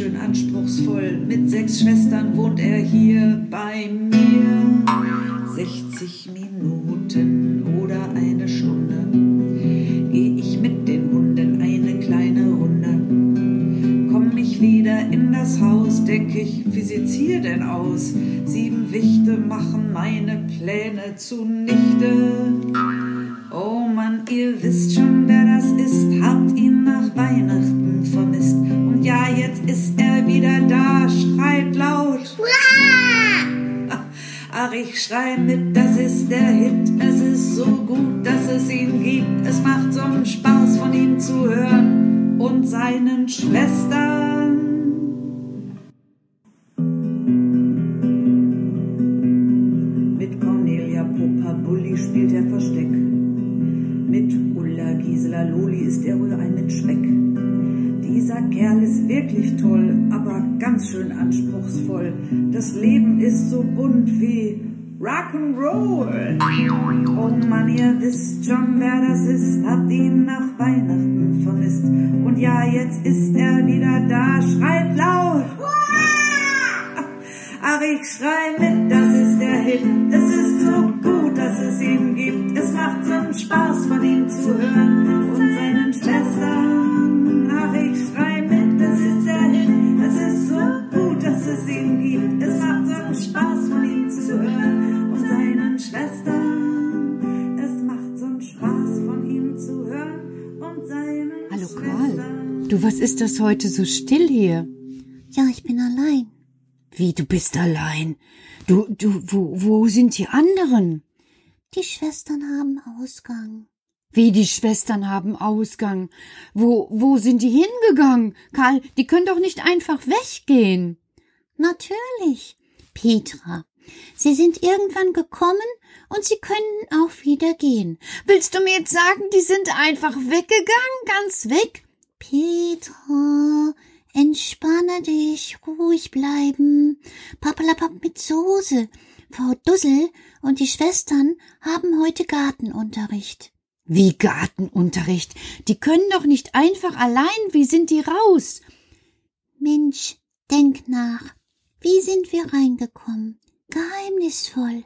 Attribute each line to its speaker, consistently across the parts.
Speaker 1: schön anspruchsvoll. Mit sechs Schwestern wohnt er hier bei mir. 60 Minuten oder eine Stunde gehe ich mit den Hunden eine kleine Runde. Komm ich wieder in das Haus, denk ich, wie sieht's hier denn aus? Sieben Wichte machen meine Pläne zunichte. Oh Mann, ihr wisst schon, wer ich schrei mit, das ist der Hit. Es ist so gut, dass es ihn gibt. Es macht so einen Spaß, von ihm zu hören und seinen Schwestern. Mit Cornelia Popa Bulli spielt er Versteck. Mit Ulla Gisela Loli ist er wohl ein mit Speck. Dieser Kerl ist wirklich toll, aber ganz schön anspruchsvoll. Das Leben ist so bunt wie Rock'n'Roll. Oh Mann, ihr wisst schon, wer das ist, habt ihn nach Weihnachten vermisst. Und ja, jetzt ist er wieder da, schreit laut. Ach, ich schrei mit, das ist der Hit. Es ist so gut, dass es ihn gibt. Es macht so einen Spaß, von ihm zu hören
Speaker 2: du, was ist das heute so still hier?
Speaker 3: Ja, ich bin allein.
Speaker 2: Wie, du bist allein? Du, du, wo, wo sind die anderen?
Speaker 3: Die Schwestern haben Ausgang.
Speaker 2: Wie, die Schwestern haben Ausgang? Wo, wo sind die hingegangen? Karl, die können doch nicht einfach weggehen.
Speaker 3: Natürlich, Petra. Sie sind irgendwann gekommen und sie können auch wieder gehen.
Speaker 2: Willst du mir jetzt sagen, die sind einfach weggegangen, ganz weg?
Speaker 3: Petra, entspanne dich, ruhig bleiben. Papalapap mit Soße. Frau Dussel und die Schwestern haben heute Gartenunterricht.
Speaker 2: Wie Gartenunterricht? Die können doch nicht einfach allein, wie sind die raus?
Speaker 3: Mensch, denk nach. Wie sind wir reingekommen? Geheimnisvoll.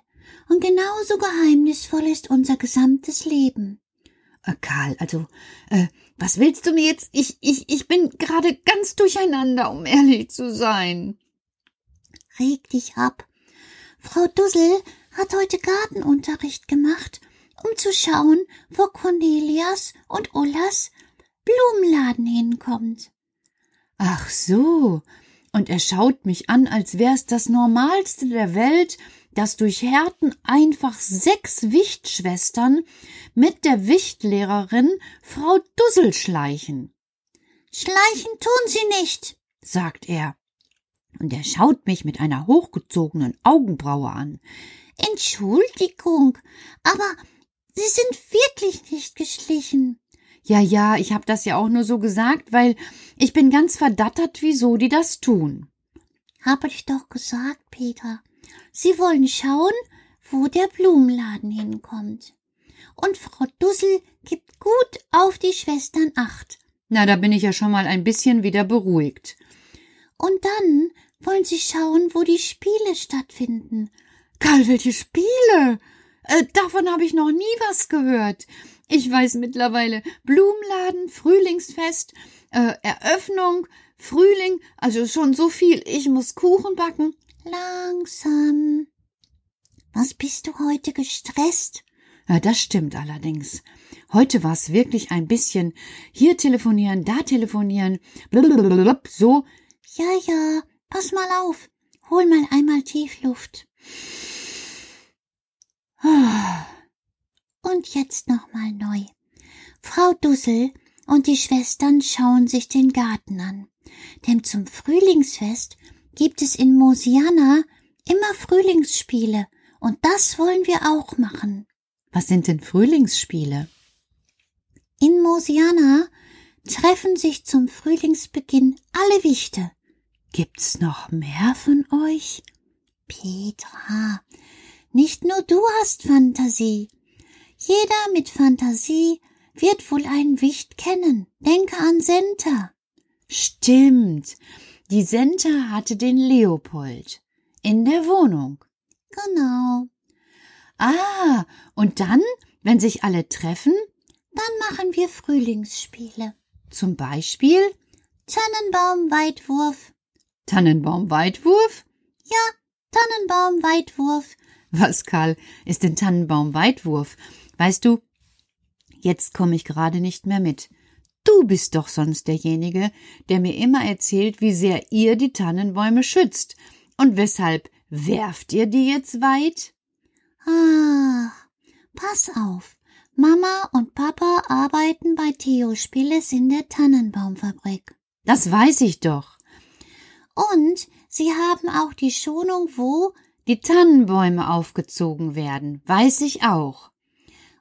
Speaker 3: Und genauso geheimnisvoll ist unser gesamtes Leben.
Speaker 2: Äh, Karl, also, äh, was willst du mir jetzt? Ich, ich, ich bin gerade ganz durcheinander, um ehrlich zu sein.
Speaker 3: Reg dich ab. Frau Dussel hat heute Gartenunterricht gemacht, um zu schauen, wo Cornelias und Ullas Blumenladen hinkommt.
Speaker 2: Ach so. Und er schaut mich an, als wär's das Normalste der Welt, dass durch Härten einfach sechs Wichtschwestern mit der Wichtlehrerin Frau Dussel schleichen.
Speaker 3: Schleichen tun sie nicht.
Speaker 2: sagt er. Und er schaut mich mit einer hochgezogenen Augenbraue an.
Speaker 3: Entschuldigung, aber sie sind wirklich nicht geschlichen.
Speaker 2: Ja, ja, ich hab das ja auch nur so gesagt, weil ich bin ganz verdattert, wieso die das tun.
Speaker 3: Hab ich doch gesagt, Peter. Sie wollen schauen, wo der Blumenladen hinkommt. Und Frau Dussel gibt gut auf die Schwestern acht.
Speaker 2: Na, da bin ich ja schon mal ein bisschen wieder beruhigt.
Speaker 3: Und dann wollen sie schauen, wo die Spiele stattfinden.
Speaker 2: Karl, welche Spiele? Äh, davon habe ich noch nie was gehört. Ich weiß mittlerweile Blumenladen, Frühlingsfest, äh, Eröffnung, Frühling, also schon so viel. Ich muss Kuchen backen.
Speaker 3: Langsam. Was bist du heute gestresst?
Speaker 2: Ja, das stimmt allerdings. Heute war es wirklich ein bisschen hier telefonieren, da telefonieren, blablabla, so.
Speaker 3: Ja, ja, pass mal auf. Hol mal einmal Tiefluft. Und jetzt nochmal neu. Frau Dussel und die Schwestern schauen sich den Garten an. Denn zum Frühlingsfest gibt es in Mosiana immer Frühlingsspiele. Und das wollen wir auch machen.
Speaker 2: Was sind denn Frühlingsspiele?
Speaker 3: In Mosiana treffen sich zum Frühlingsbeginn alle Wichte.
Speaker 2: Gibt's noch mehr von euch?
Speaker 3: Petra, nicht nur du hast Fantasie. Jeder mit Fantasie wird wohl einen Wicht kennen. Denke an Senta.
Speaker 2: Stimmt. Die Senta hatte den Leopold in der Wohnung.
Speaker 3: Genau.
Speaker 2: Ah, und dann, wenn sich alle treffen,
Speaker 3: Dann machen wir Frühlingsspiele.
Speaker 2: zum Beispiel
Speaker 3: Tannenbaum-Weitwurf.
Speaker 2: Tannenbaum-Weitwurf?
Speaker 3: Tannenbaum-Weitwurf.
Speaker 2: Was, Karl, ist denn Tannenbaum-Weitwurf? Weißt du, jetzt komme ich gerade nicht mehr mit. Du bist doch sonst derjenige, der mir immer erzählt, wie sehr ihr die Tannenbäume schützt. Und weshalb werft ihr die jetzt weit?
Speaker 3: Ah, pass auf. Mama und Papa arbeiten bei Theo Spilles in der Tannenbaumfabrik.
Speaker 2: Das weiß ich doch.
Speaker 3: Und sie haben auch die Schonung, wo
Speaker 2: Die Tannenbäume aufgezogen werden, weiß ich auch.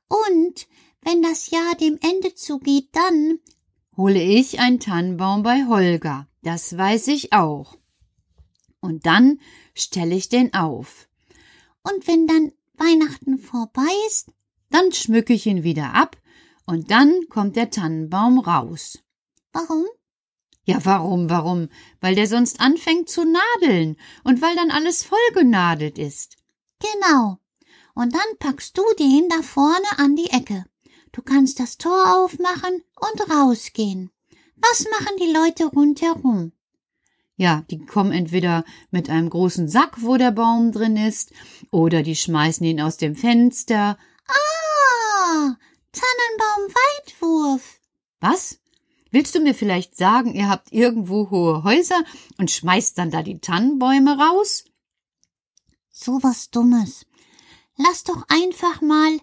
Speaker 3: und wenn das Jahr dem Ende zugeht, dann
Speaker 2: Hole ich einen Tannenbaum bei Holger, das weiß ich auch. Und dann stelle ich den auf.
Speaker 3: und wenn dann Weihnachten vorbei ist,
Speaker 2: Dann schmücke ich ihn wieder ab und dann kommt der Tannenbaum raus.
Speaker 3: warum?
Speaker 2: Ja, warum, warum? Weil der sonst anfängt zu nadeln und weil dann alles vollgenadelt ist.
Speaker 3: Genau. Und dann packst du den da vorne an die Ecke. Du kannst das Tor aufmachen und rausgehen. Was machen die Leute rundherum?
Speaker 2: Ja, die kommen entweder mit einem großen Sack, wo der Baum drin ist, oder die schmeißen ihn aus dem Fenster.
Speaker 3: Ah, Tannenbaum-Weitwurf.
Speaker 2: Was? Willst du mir vielleicht sagen, ihr habt irgendwo hohe Häuser und schmeißt dann da die Tannenbäume raus?
Speaker 3: So was Dummes. Lass doch einfach mal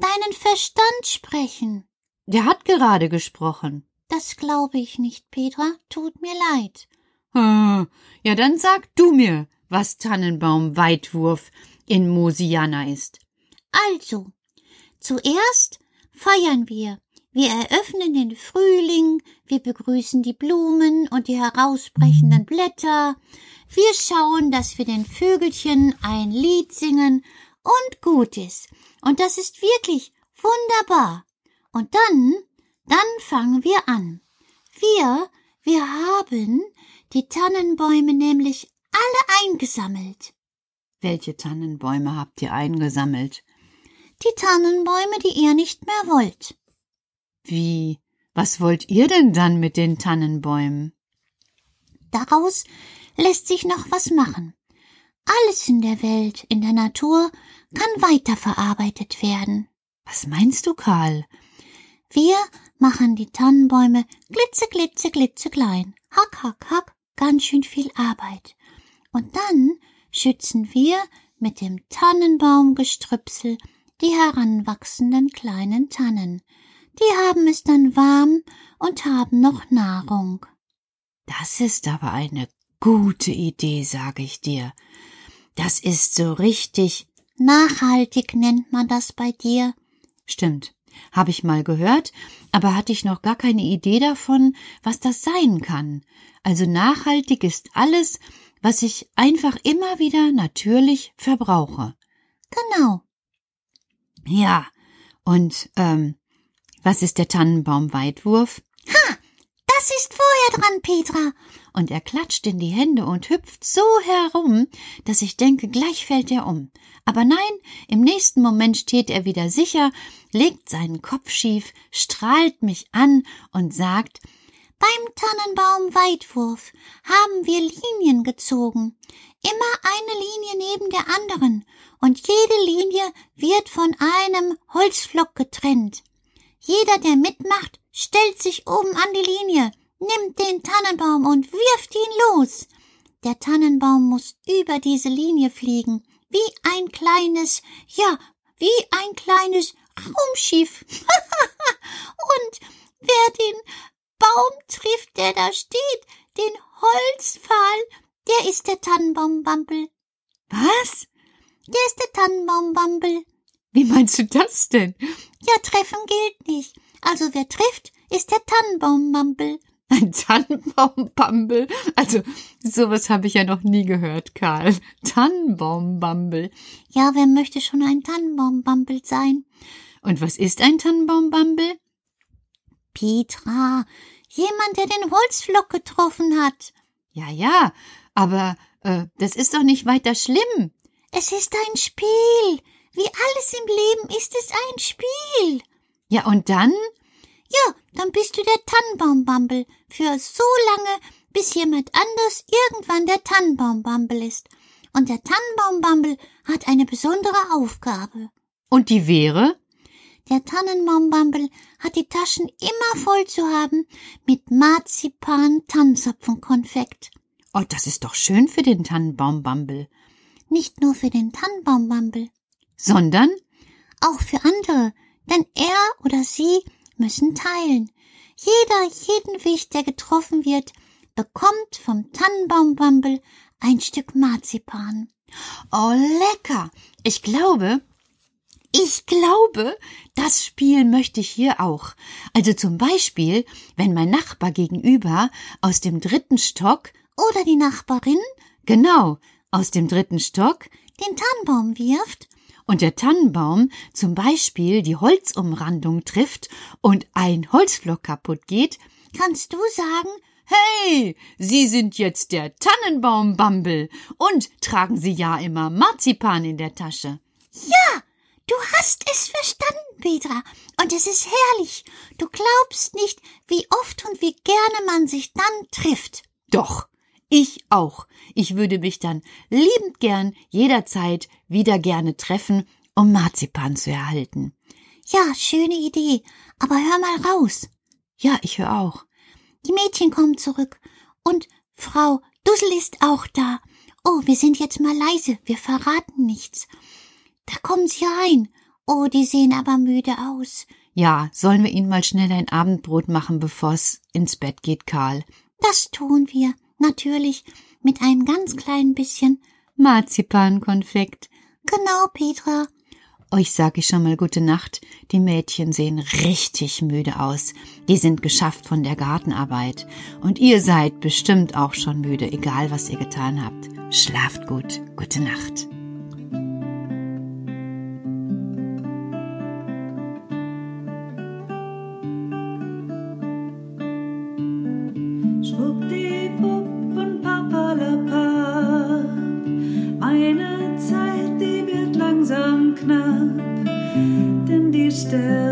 Speaker 3: deinen Verstand sprechen.
Speaker 2: Der hat gerade gesprochen.
Speaker 3: Das glaube ich nicht, Petra. Tut mir leid.
Speaker 2: Hm, Ja, dann sag du mir, was Tannenbaum-Weitwurf in Mosiana ist.
Speaker 3: Also, zuerst feiern wir. Wir eröffnen den Frühling, wir begrüßen die Blumen und die herausbrechenden Blätter. Wir schauen, dass wir den Vögelchen ein Lied singen und gut ist. Und das ist wirklich wunderbar. Und dann, dann fangen wir an. Wir, wir haben die Tannenbäume nämlich alle eingesammelt.
Speaker 2: Welche Tannenbäume habt ihr eingesammelt?
Speaker 3: Die Tannenbäume, die ihr nicht mehr wollt.
Speaker 2: Wie? Was wollt ihr denn dann mit den Tannenbäumen?
Speaker 3: Daraus lässt sich noch was machen. Alles in der Welt, in der Natur, kann weiterverarbeitet werden.
Speaker 2: Was meinst du, Karl?
Speaker 3: Wir machen die Tannenbäume glitze, glitze, glitze klein. Hack, hack, hack, ganz schön viel Arbeit. Und dann schützen wir mit dem Tannenbaumgestrüpsel die heranwachsenden kleinen Tannen. Die haben es dann warm und haben noch Nahrung.
Speaker 2: Das ist aber eine gute Idee, sage ich dir. Das ist so richtig.
Speaker 3: Nachhaltig nennt man das bei dir.
Speaker 2: Stimmt. Habe ich mal gehört, aber hatte ich noch gar keine Idee davon, was das sein kann. Also nachhaltig ist alles, was ich einfach immer wieder natürlich verbrauche.
Speaker 3: Genau.
Speaker 2: Ja. Und ähm, was ist der Tannenbaum-Weitwurf?
Speaker 3: Das ist dran, Petra.
Speaker 2: Und er klatscht in die Hände und hüpft so herum, dass ich denke, gleich fällt er um. Aber nein, im nächsten Moment steht er wieder sicher, legt seinen Kopf schief, strahlt mich an und sagt,
Speaker 3: Beim Tannenbaum-Weitwurf haben wir Linien gezogen. Immer eine Linie neben der anderen. Und jede Linie wird von einem Holzflock getrennt. Jeder, der mitmacht, stellt sich oben an die Linie, nimmt den Tannenbaum und wirft ihn los. Der Tannenbaum muss über diese Linie fliegen, wie ein kleines, ja, wie ein kleines Raumschiff. und wer den Baum trifft, der da steht, den Holzpfahl, der ist der Tannenbaumbampel.
Speaker 2: was?
Speaker 3: Der ist der Tannenbaumbampel.
Speaker 2: Wie meinst du das denn?
Speaker 3: Ja, treffen gilt nicht. Also wer trifft, ist der Tannenbaumbampel.
Speaker 2: Ein Tannenbaumbambel? Also, sowas habe ich ja noch nie gehört, Karl. Tannenbaumbambel.
Speaker 3: Ja, wer möchte schon ein Tannenbaumbampel sein?
Speaker 2: Und was ist ein Tannenbaumbambel?
Speaker 3: Petra, jemand, der den Holzflock getroffen hat.
Speaker 2: Ja, ja, aber äh, das ist doch nicht weiter schlimm.
Speaker 3: Es ist ein Spiel. Wie alles im Leben ist es ein Spiel.
Speaker 2: Ja, und dann?
Speaker 3: Ja, dann bist du der Tannenbaumbumble für so lange, bis jemand anders irgendwann der Tannenbaumbumble ist. Und der Tannenbaumbumble hat eine besondere Aufgabe.
Speaker 2: Und die wäre?
Speaker 3: Der Tannenbaumbumble hat die Taschen immer voll zu haben mit Marzipan Tannenzapfenkonfekt.
Speaker 2: Oh, das ist doch schön für den Tannenbaumbumble.
Speaker 3: Nicht nur für den Tannenbaumbumble.
Speaker 2: Sondern?
Speaker 3: Auch für andere, denn er oder sie müssen teilen. Jeder, jeden Wicht, der getroffen wird, bekommt vom Tannenbaumbumble ein Stück Marzipan.
Speaker 2: Oh, lecker. Ich glaube, ich glaube, das Spiel möchte ich hier auch. Also zum Beispiel, wenn mein Nachbar gegenüber aus dem dritten Stock
Speaker 3: oder die Nachbarin,
Speaker 2: genau, aus dem dritten Stock
Speaker 3: den Tannenbaum wirft
Speaker 2: und der Tannenbaum zum Beispiel die Holzumrandung trifft und ein Holzblock kaputt geht,
Speaker 3: kannst du sagen,
Speaker 2: Hey, Sie sind jetzt der Tannenbaumbumble und tragen Sie ja immer Marzipan in der Tasche.
Speaker 3: Ja, du hast es verstanden, Petra, und es ist herrlich. Du glaubst nicht, wie oft und wie gerne man sich dann trifft.
Speaker 2: Doch, ich auch. Ich würde mich dann liebend gern jederzeit wieder gerne treffen, um Marzipan zu erhalten.
Speaker 3: Ja, schöne Idee. Aber hör mal raus.
Speaker 2: Ja, ich höre auch.
Speaker 3: Die Mädchen kommen zurück. Und Frau Dussel ist auch da. Oh, wir sind jetzt mal leise. Wir verraten nichts. Da kommen sie rein. Oh, die sehen aber müde aus.
Speaker 2: Ja, sollen wir ihnen mal schnell ein Abendbrot machen, bevor's ins Bett geht, Karl?
Speaker 3: Das tun wir. Natürlich. Mit einem ganz kleinen bisschen
Speaker 2: Marzipankonfekt.
Speaker 3: Genau, Petra.
Speaker 2: Euch sag ich schon mal gute Nacht. Die Mädchen sehen richtig müde aus. Die sind geschafft von der Gartenarbeit. Und ihr seid bestimmt auch schon müde, egal was ihr getan habt. Schlaft gut. Gute Nacht.
Speaker 1: Knapp, denn die Sterne